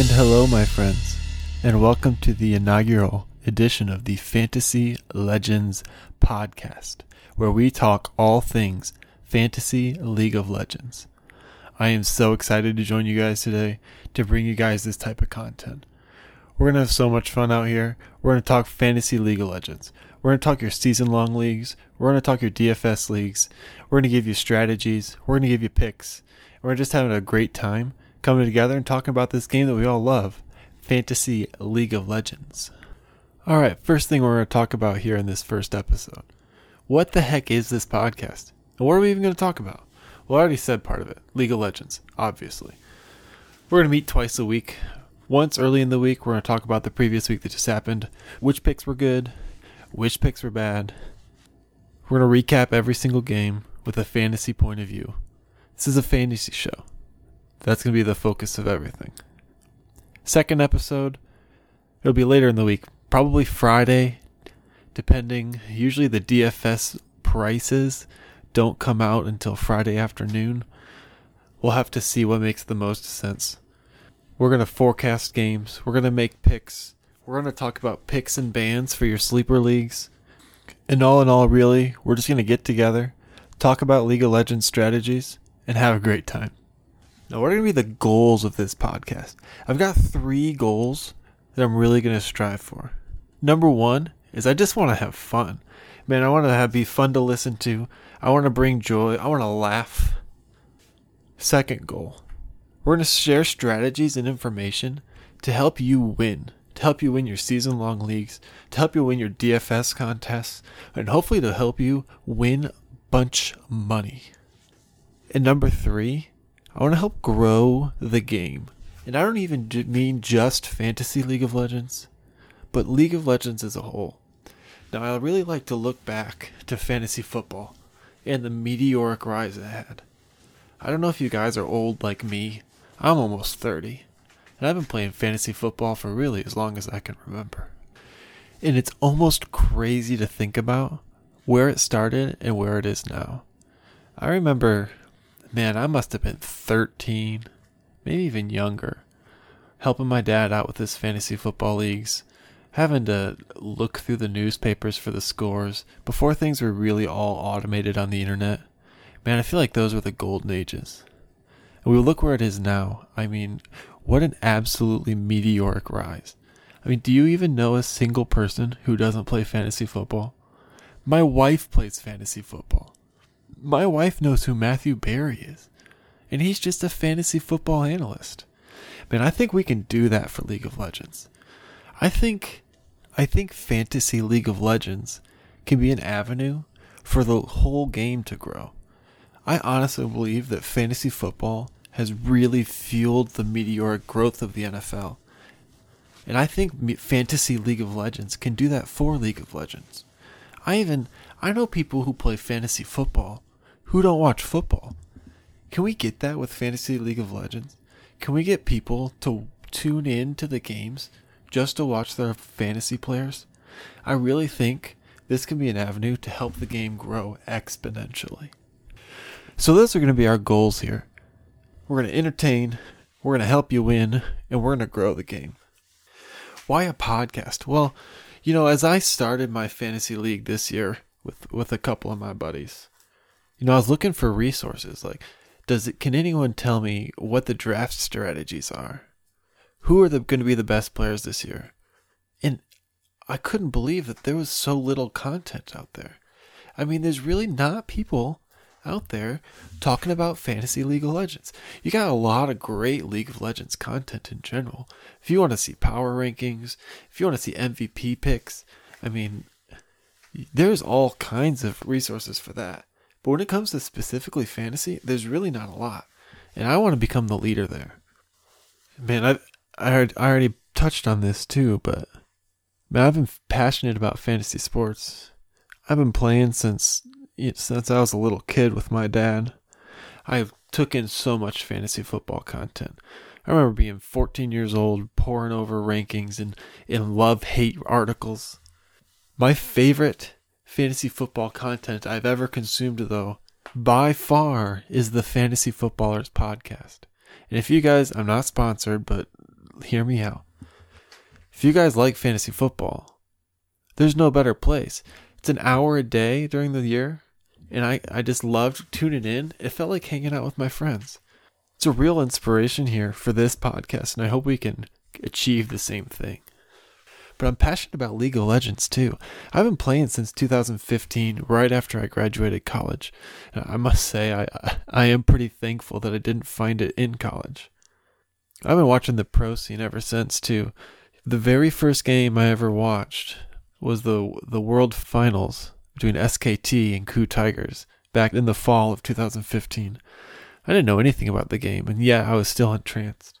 And hello, my friends, and welcome to the inaugural edition of the Fantasy Legends podcast, where we talk all things Fantasy League of Legends. I am so excited to join you guys today to bring you guys this type of content. We're going to have so much fun out here. We're going to talk Fantasy League of Legends. We're going to talk your season long leagues. We're going to talk your DFS leagues. We're going to give you strategies. We're going to give you picks. We're just having a great time coming together and talking about this game that we all love Fantasy League of Legends. All right, first thing we're going to talk about here in this first episode. What the heck is this podcast? And what are we even going to talk about? Well, I already said part of it League of Legends, obviously. We're going to meet twice a week. Once early in the week, we're going to talk about the previous week that just happened, which picks were good, which picks were bad. We're going to recap every single game with a fantasy point of view. This is a fantasy show. That's going to be the focus of everything. Second episode, it'll be later in the week, probably Friday, depending. Usually the DFS prices don't come out until Friday afternoon. We'll have to see what makes the most sense. We're going to forecast games. We're going to make picks. We're going to talk about picks and bans for your sleeper leagues. And all in all, really, we're just going to get together, talk about League of Legends strategies, and have a great time. Now, what are going to be the goals of this podcast? I've got three goals that I'm really going to strive for. Number one is I just want to have fun. Man, I want to have be fun to listen to. I want to bring joy. I want to laugh. Second goal, we're going to share strategies and information to help you win, to help you win your season long leagues, to help you win your DFS contests, and hopefully to help you win bunch money. And number three, I want to help grow the game. And I don't even mean just Fantasy League of Legends, but League of Legends as a whole. Now, I really like to look back to fantasy football and the meteoric rise it had. I don't know if you guys are old like me. I'm almost 30, and I've been playing fantasy football for really as long as I can remember. And it's almost crazy to think about where it started and where it is now. I remember man, I must have been 13, maybe even younger, helping my dad out with his fantasy football leagues, having to look through the newspapers for the scores before things were really all automated on the internet. Man, I feel like those were the golden ages. And we look where it is now. I mean, what an absolutely meteoric rise. I mean, do you even know a single person who doesn't play fantasy football? My wife plays fantasy football my wife knows who Matthew Berry is, and he's just a fantasy football analyst. Man, I think we can do that for League of Legends. I think I think fantasy League of Legends can be an avenue for the whole game to grow. I honestly believe that fantasy football has really fueled the meteoric growth of the NFL. And I think fantasy League of Legends can do that for League of Legends. I even I know people who play fantasy football who don't watch football. Can we get that with Fantasy League of Legends? Can we get people to tune in to the games just to watch their fantasy players? I really think this can be an avenue to help the game grow exponentially. So, those are going to be our goals here. We're going to entertain, we're going to help you win, and we're going to grow the game. Why a podcast? Well, you know, as I started my fantasy league this year with, with a couple of my buddies, you know, I was looking for resources. Like, does it? Can anyone tell me what the draft strategies are? Who are the, going to be the best players this year? And I couldn't believe that there was so little content out there. I mean, there's really not people out there talking about Fantasy League of Legends. You got a lot of great League of Legends content in general. If you want to see power rankings, if you want to see MVP picks, I mean, there's all kinds of resources for that. But when it comes to specifically fantasy, there's really not a lot. And I want to become the leader there. Man, I I, heard, I already touched on this too, but man, I've been passionate about fantasy sports. I've been playing since since I was a little kid with my dad. I took in so much fantasy football content. I remember being 14 years old, poring over rankings and, and love hate articles. My favorite fantasy football content I've ever consumed, though, by far, is the Fantasy Footballers podcast. And if you guys, I'm not sponsored, but hear me out. If you guys like fantasy football, there's no better place. It's an hour a day during the year, and I, I just loved tuning in. It felt like hanging out with my friends. It's a real inspiration here for this podcast, and I hope we can achieve the same thing. But I'm passionate about League of Legends too. I've been playing since 2015, right after I graduated college. I must say, I I am pretty thankful that I didn't find it in college. I've been watching the pro scene ever since too. The very first game I ever watched was the the World Finals between SKT and KOO Tigers back in the fall of 2015. I didn't know anything about the game, and yet I was still entranced.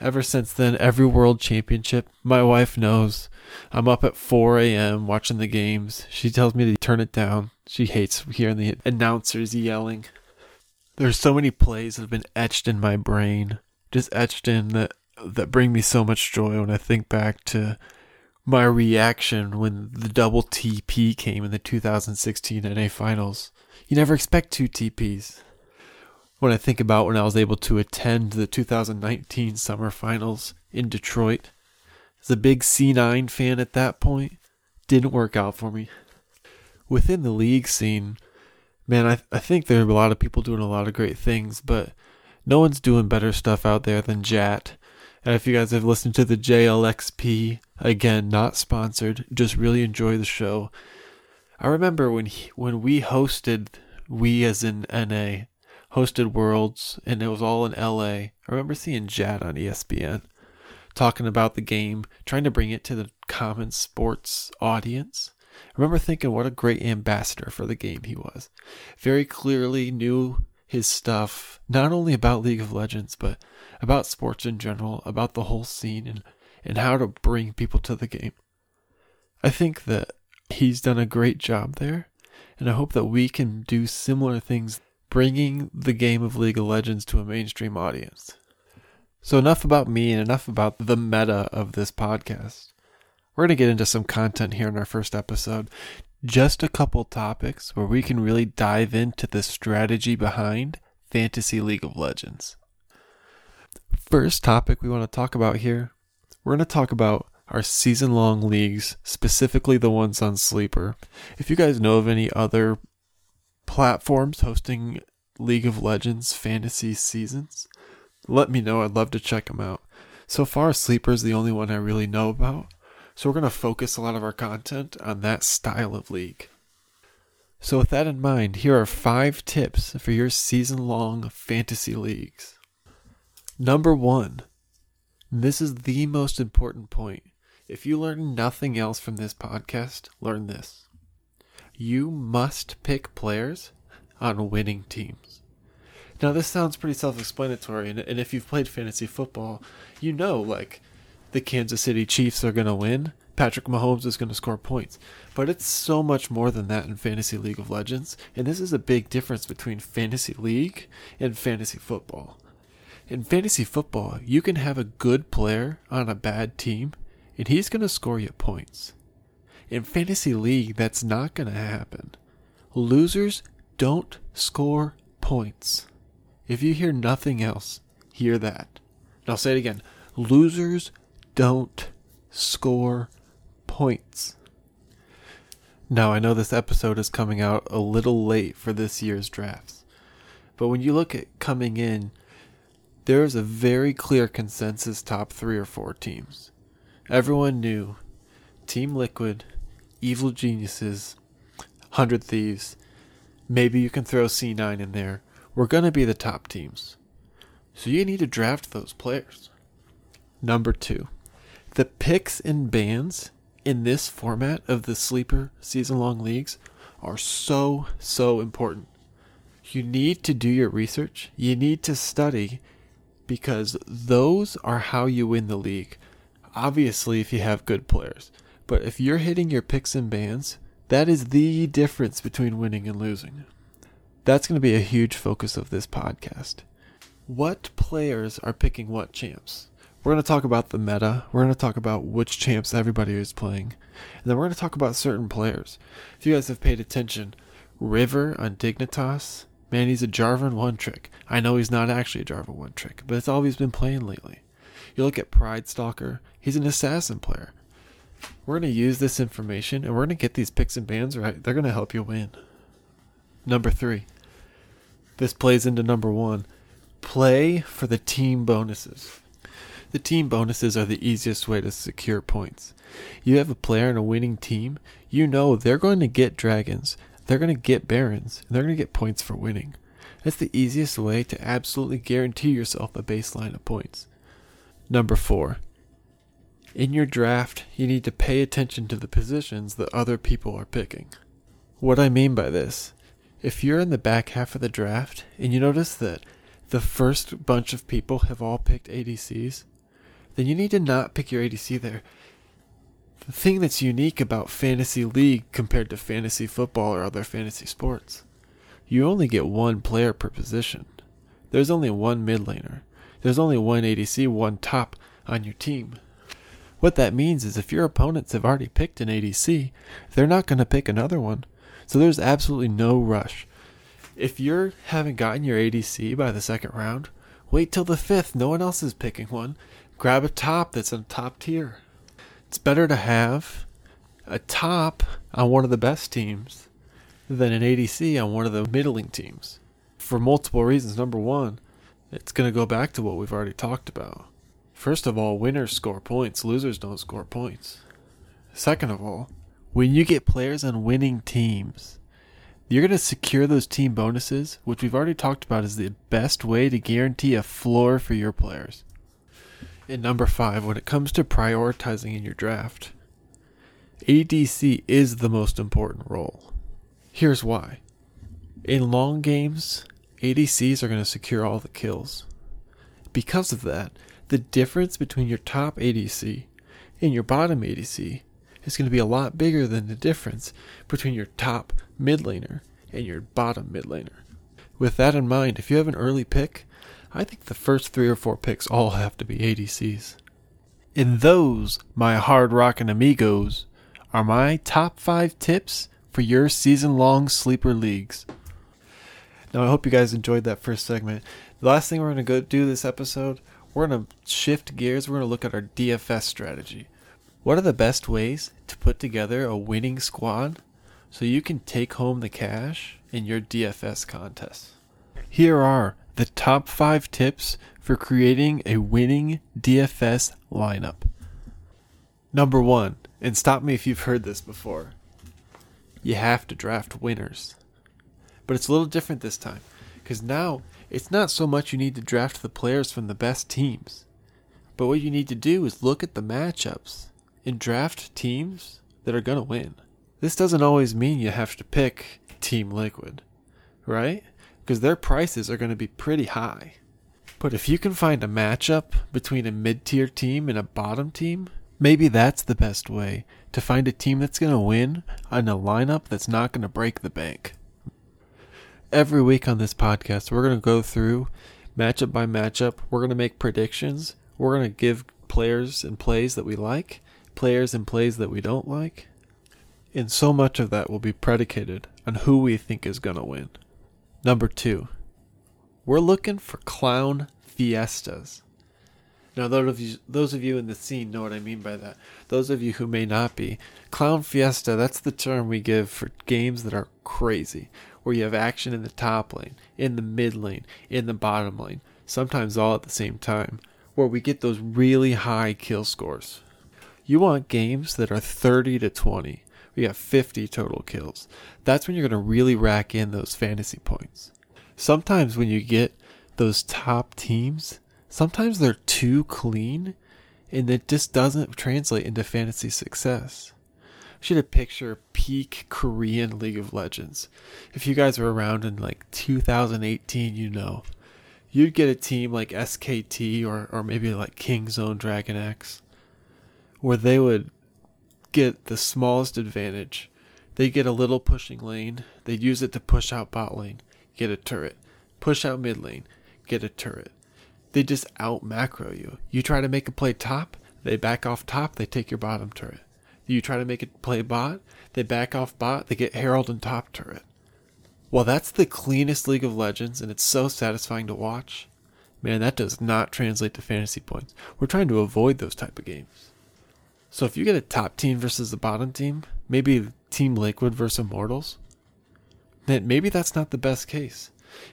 Ever since then, every world championship, my wife knows. I'm up at 4 a.m. watching the games. She tells me to turn it down. She hates hearing the announcers yelling. There's so many plays that have been etched in my brain, just etched in that that bring me so much joy when I think back to my reaction when the double TP came in the 2016 NA Finals. You never expect two TPs when I think about when I was able to attend the 2019 Summer Finals in Detroit. As a big C9 fan at that point, didn't work out for me. Within the league scene, man, I, I think there are a lot of people doing a lot of great things, but no one's doing better stuff out there than Jatt. And if you guys have listened to the JLXP, again, not sponsored, just really enjoy the show. I remember when he, when we hosted, we as in NA, hosted Worlds, and it was all in LA. I remember seeing Jatt on ESPN talking about the game, trying to bring it to the common sports audience. I remember thinking what a great ambassador for the game he was. Very clearly knew his stuff, not only about League of Legends, but about sports in general, about the whole scene, and, and how to bring people to the game. I think that he's done a great job there, and I hope that we can do similar things bringing the game of League of Legends to a mainstream audience. So, enough about me and enough about the meta of this podcast. We're going to get into some content here in our first episode. Just a couple topics where we can really dive into the strategy behind Fantasy League of Legends. First topic we want to talk about here we're going to talk about our season long leagues, specifically the ones on Sleeper. If you guys know of any other platforms hosting League of Legends fantasy seasons, let me know. I'd love to check them out. So far, Sleeper is the only one I really know about, so we're going to focus a lot of our content on that style of league. So, with that in mind, here are five tips for your season long fantasy leagues. Number one, this is the most important point. If you learn nothing else from this podcast, learn this you must pick players on winning teams. Now, this sounds pretty self explanatory, and, and if you've played fantasy football, you know, like, the Kansas City Chiefs are going to win. Patrick Mahomes is going to score points. But it's so much more than that in Fantasy League of Legends, and this is a big difference between Fantasy League and Fantasy Football. In Fantasy Football, you can have a good player on a bad team, and he's going to score you points. In Fantasy League, that's not going to happen. Losers don't score points. If you hear nothing else, hear that. And I'll say it again losers don't score points. Now, I know this episode is coming out a little late for this year's drafts, but when you look at coming in, there is a very clear consensus top three or four teams. Everyone knew Team Liquid, Evil Geniuses, Hundred Thieves. Maybe you can throw C9 in there. We're going to be the top teams. So you need to draft those players. Number two, the picks and bans in this format of the sleeper season long leagues are so, so important. You need to do your research, you need to study because those are how you win the league. Obviously, if you have good players. But if you're hitting your picks and bans, that is the difference between winning and losing. That's going to be a huge focus of this podcast. What players are picking what champs? We're going to talk about the meta. We're going to talk about which champs everybody is playing. And then we're going to talk about certain players. If you guys have paid attention, River on Dignitas Man, he's a Jarvan one trick. I know he's not actually a Jarvan one trick, but it's all he's been playing lately. You look at Pridestalker, he's an assassin player. We're going to use this information and we're going to get these picks and bans right. They're going to help you win. Number three. This plays into number one. Play for the team bonuses. The team bonuses are the easiest way to secure points. You have a player in a winning team, you know they're going to get dragons, they're going to get barons, and they're going to get points for winning. That's the easiest way to absolutely guarantee yourself a baseline of points. Number four. In your draft, you need to pay attention to the positions that other people are picking. What I mean by this, if you're in the back half of the draft and you notice that the first bunch of people have all picked ADCs, then you need to not pick your ADC there. The thing that's unique about Fantasy League compared to fantasy football or other fantasy sports, you only get one player per position. There's only one mid laner. There's only one ADC, one top on your team. What that means is if your opponents have already picked an ADC, they're not going to pick another one. So there's absolutely no rush. If you're haven't gotten your ADC by the second round, wait till the fifth. No one else is picking one. Grab a top that's in top tier. It's better to have a top on one of the best teams than an ADC on one of the middling teams for multiple reasons. Number one, it's going to go back to what we've already talked about. First of all, winners score points, losers don't score points. Second of all, when you get players on winning teams, you're going to secure those team bonuses, which we've already talked about is the best way to guarantee a floor for your players. And number five, when it comes to prioritizing in your draft, ADC is the most important role. Here's why. In long games, ADCs are going to secure all the kills. Because of that, the difference between your top ADC and your bottom ADC is going to be a lot bigger than the difference between your top mid laner and your bottom mid laner. With that in mind, if you have an early pick, I think the first three or four picks all have to be ADCs. And those, my hard rockin' amigos, are my top five tips for your season long sleeper leagues. Now, I hope you guys enjoyed that first segment. The last thing we're going to go do this episode, we're going to shift gears. We're going to look at our DFS strategy. What are the best ways to put together a winning squad so you can take home the cash in your DFS contest? Here are the top five tips for creating a winning DFS lineup. Number one, and stop me if you've heard this before, you have to draft winners. But it's a little different this time, because now it's not so much you need to draft the players from the best teams, but what you need to do is look at the matchups and draft teams that are going to win. This doesn't always mean you have to pick Team Liquid, right? because their prices are going to be pretty high. But if you can find a matchup between a mid tier team and a bottom team, maybe that's the best way to find a team that's going to win on a lineup that's not going to break the bank. Every week on this podcast, we're going to go through matchup by matchup. We're going to make predictions. We're going to give players and plays that we like, players and plays that we don't like. And so much of that will be predicated on who we think is going to win. Number two, we're looking for clown fiestas. Now, those of you, those of you in the scene know what I mean by that. Those of you who may not be, clown fiesta, that's the term we give for games that are crazy, where you have action in the top lane, in the mid lane, in the bottom lane, sometimes all at the same time, where we get those really high kill scores. You want games that are 30 to 20, you have 50 total kills. That's when you're going to really rack in those fantasy points. Sometimes when you get those top teams, sometimes they're too clean and it just doesn't translate into fantasy success. Should have picture peak Korean League of Legends. If you guys were around in like 2018, you know. You'd get a team like SKT or, or maybe like Kingzone Dragon X, where they would get the smallest advantage. They get a little pushing lane. They'd use it to push out bot lane, get a turret. Push out mid lane, get a turret. They just out macro you. You try to make a play top, they back off top, they take your bottom turret. You try to make it play bot, they back off bot, they get Herald and top turret. While that's the cleanest League of Legends and it's so satisfying to watch, man, that does not translate to fantasy points. We're trying to avoid those type of games. So if you get a top team versus the bottom team, maybe Team Liquid versus Immortals, then maybe that's not the best case.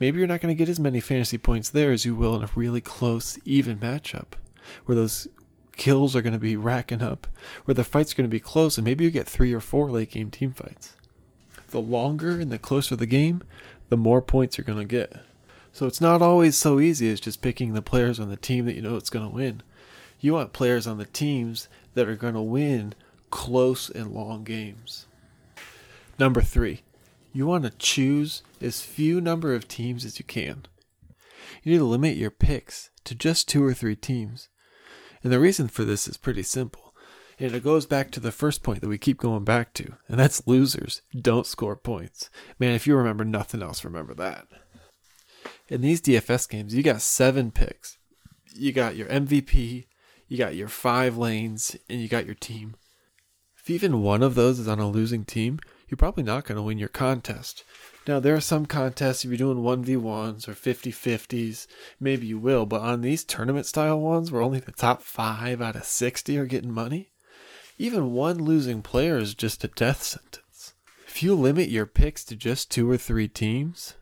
Maybe you're not going to get as many fantasy points there as you will in a really close, even matchup, where those kills are going to be racking up, where the fight's going to be close, and maybe you get three or four late game team fights. The longer and the closer the game, the more points you're going to get. So it's not always so easy as just picking the players on the team that you know it's going to win. You want players on the teams that are going to win close and long games. Number three, you want to choose as few number of teams as you can. You need to limit your picks to just two or three teams. And the reason for this is pretty simple. And it goes back to the first point that we keep going back to, and that's losers don't score points. Man, if you remember nothing else, remember that. In these DFS games, you got seven picks. You got your MVP, you got your five lanes, and you got your team. If even one of those is on a losing team, you're probably not going to win your contest. Now, there are some contests, if you're doing 1v1s or 50 50s, maybe you will, but on these tournament style ones where only the top 5 out of 60 are getting money, even one losing player is just a death sentence. If you limit your picks to just two or three teams,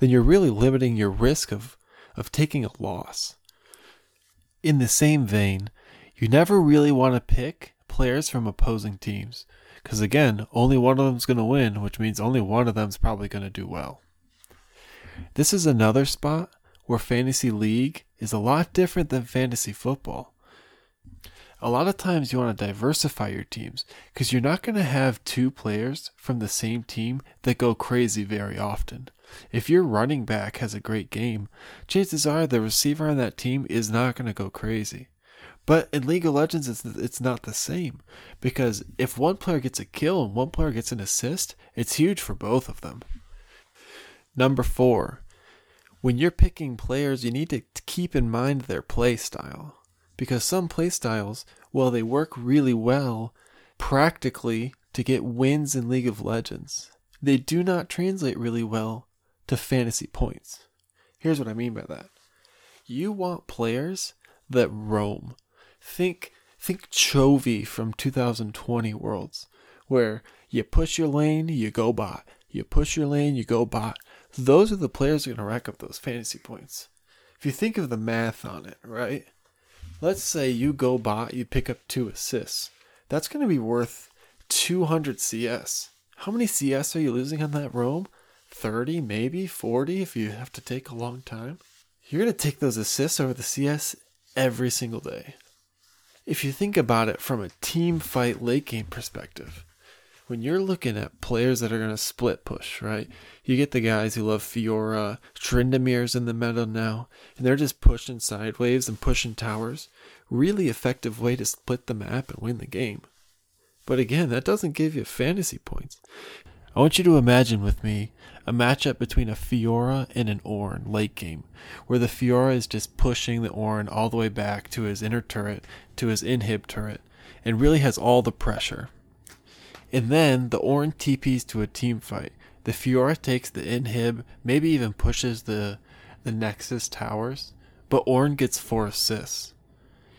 then you're really limiting your risk of, of taking a loss. In the same vein, you never really want to pick players from opposing teams because again, only one of them's going to win, which means only one of them's probably going to do well. This is another spot where fantasy league is a lot different than fantasy football. A lot of times you want to diversify your teams because you're not going to have two players from the same team that go crazy very often. If your running back has a great game, chances are the receiver on that team is not going to go crazy. But in League of Legends, it's it's not the same because if one player gets a kill and one player gets an assist, it's huge for both of them. Number four, when you're picking players, you need to keep in mind their play style because some play styles, while they work really well practically to get wins in League of Legends, they do not translate really well to fantasy points. Here's what I mean by that. You want players that roam Think think Chovy from 2020 Worlds, where you push your lane, you go bot. You push your lane, you go bot. Those are the players who are going to rack up those fantasy points. If you think of the math on it, right? Let's say you go bot, you pick up two assists. That's going to be worth 200 CS. How many CS are you losing on that roam? 30, maybe 40 if you have to take a long time. You're going to take those assists over the CS every single day if you think about it from a team fight late game perspective, when you're looking at players that are going to split push, right? You get the guys who love Fiora, Tryndamere's in the meta now, and they're just pushing sideways and pushing towers. Really effective way to split the map and win the game. But again, that doesn't give you fantasy points. I want you to imagine with me a matchup between a Fiora and an Ornn late game, where the Fiora is just pushing the Ornn all the way back to his inner turret, to his inhib turret, and really has all the pressure. And then the Ornn TPs to a team fight. The Fiora takes the inhib, maybe even pushes the the Nexus towers, but Ornn gets four assists.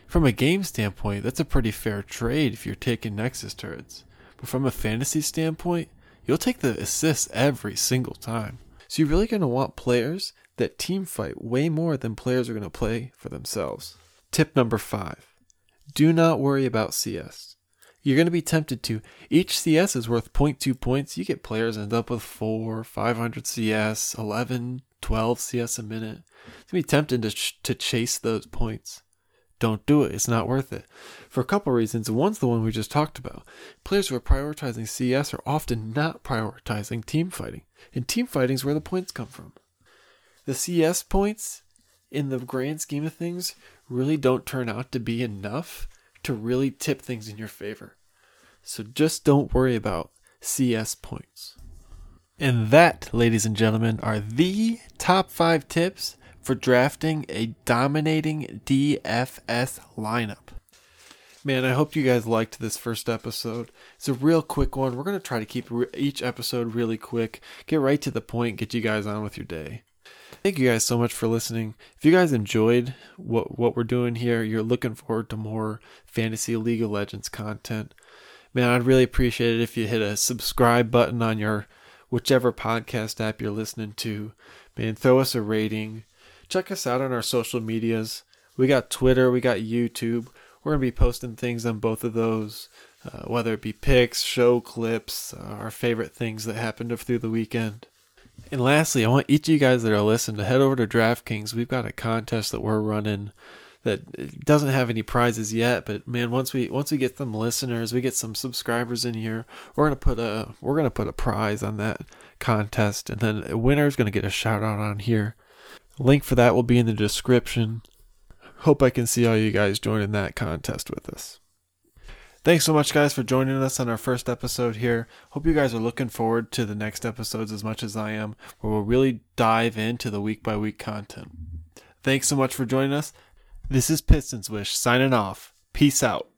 From a game standpoint, that's a pretty fair trade if you're taking Nexus turrets. But from a fantasy standpoint, you'll take the assists every single time. So you're really going to want players that team fight way more than players are going to play for themselves. Tip number five do not worry about CS. You're going to be tempted to. Each CS is worth 0.2 points. You get players end up with 4, 500 CS, 11, 12 CS a minute. It's going to be tempted to, ch- to chase those points don't do it. It's not worth it. For a couple reasons. One's the one we just talked about. Players who are prioritizing CS are often not prioritizing team fighting. And team fighting is where the points come from. The CS points, in the grand scheme of things, really don't turn out to be enough to really tip things in your favor. So just don't worry about CS points. And that, ladies and gentlemen, are the top five tips for drafting a dominating DFS lineup. Man, I hope you guys liked this first episode. It's a real quick one. We're going to try to keep each episode really quick, get right to the point, get you guys on with your day. Thank you guys so much for listening. If you guys enjoyed what what we're doing here, you're looking forward to more fantasy League of Legends content. Man, I'd really appreciate it if you hit a subscribe button on your whichever podcast app you're listening to. Man, throw us a rating. Check us out on our social medias. We got Twitter, we got YouTube. We're going to be posting things on both of those, uh, whether it be pics, show clips, uh, our favorite things that happened through the weekend. And lastly, I want each of you guys that are listening to head over to DraftKings. We've got a contest that we're running that doesn't have any prizes yet, but man, once we once we get some listeners, we get some subscribers in here, we're gonna put a we're gonna put a prize on that contest, and then a winner is gonna get a shout out on here. Link for that will be in the description. Hope I can see all you guys joining that contest with us. Thanks so much, guys, for joining us on our first episode here. Hope you guys are looking forward to the next episodes as much as I am, where we'll really dive into the week by week content. Thanks so much for joining us. This is Pistons Wish signing off. Peace out.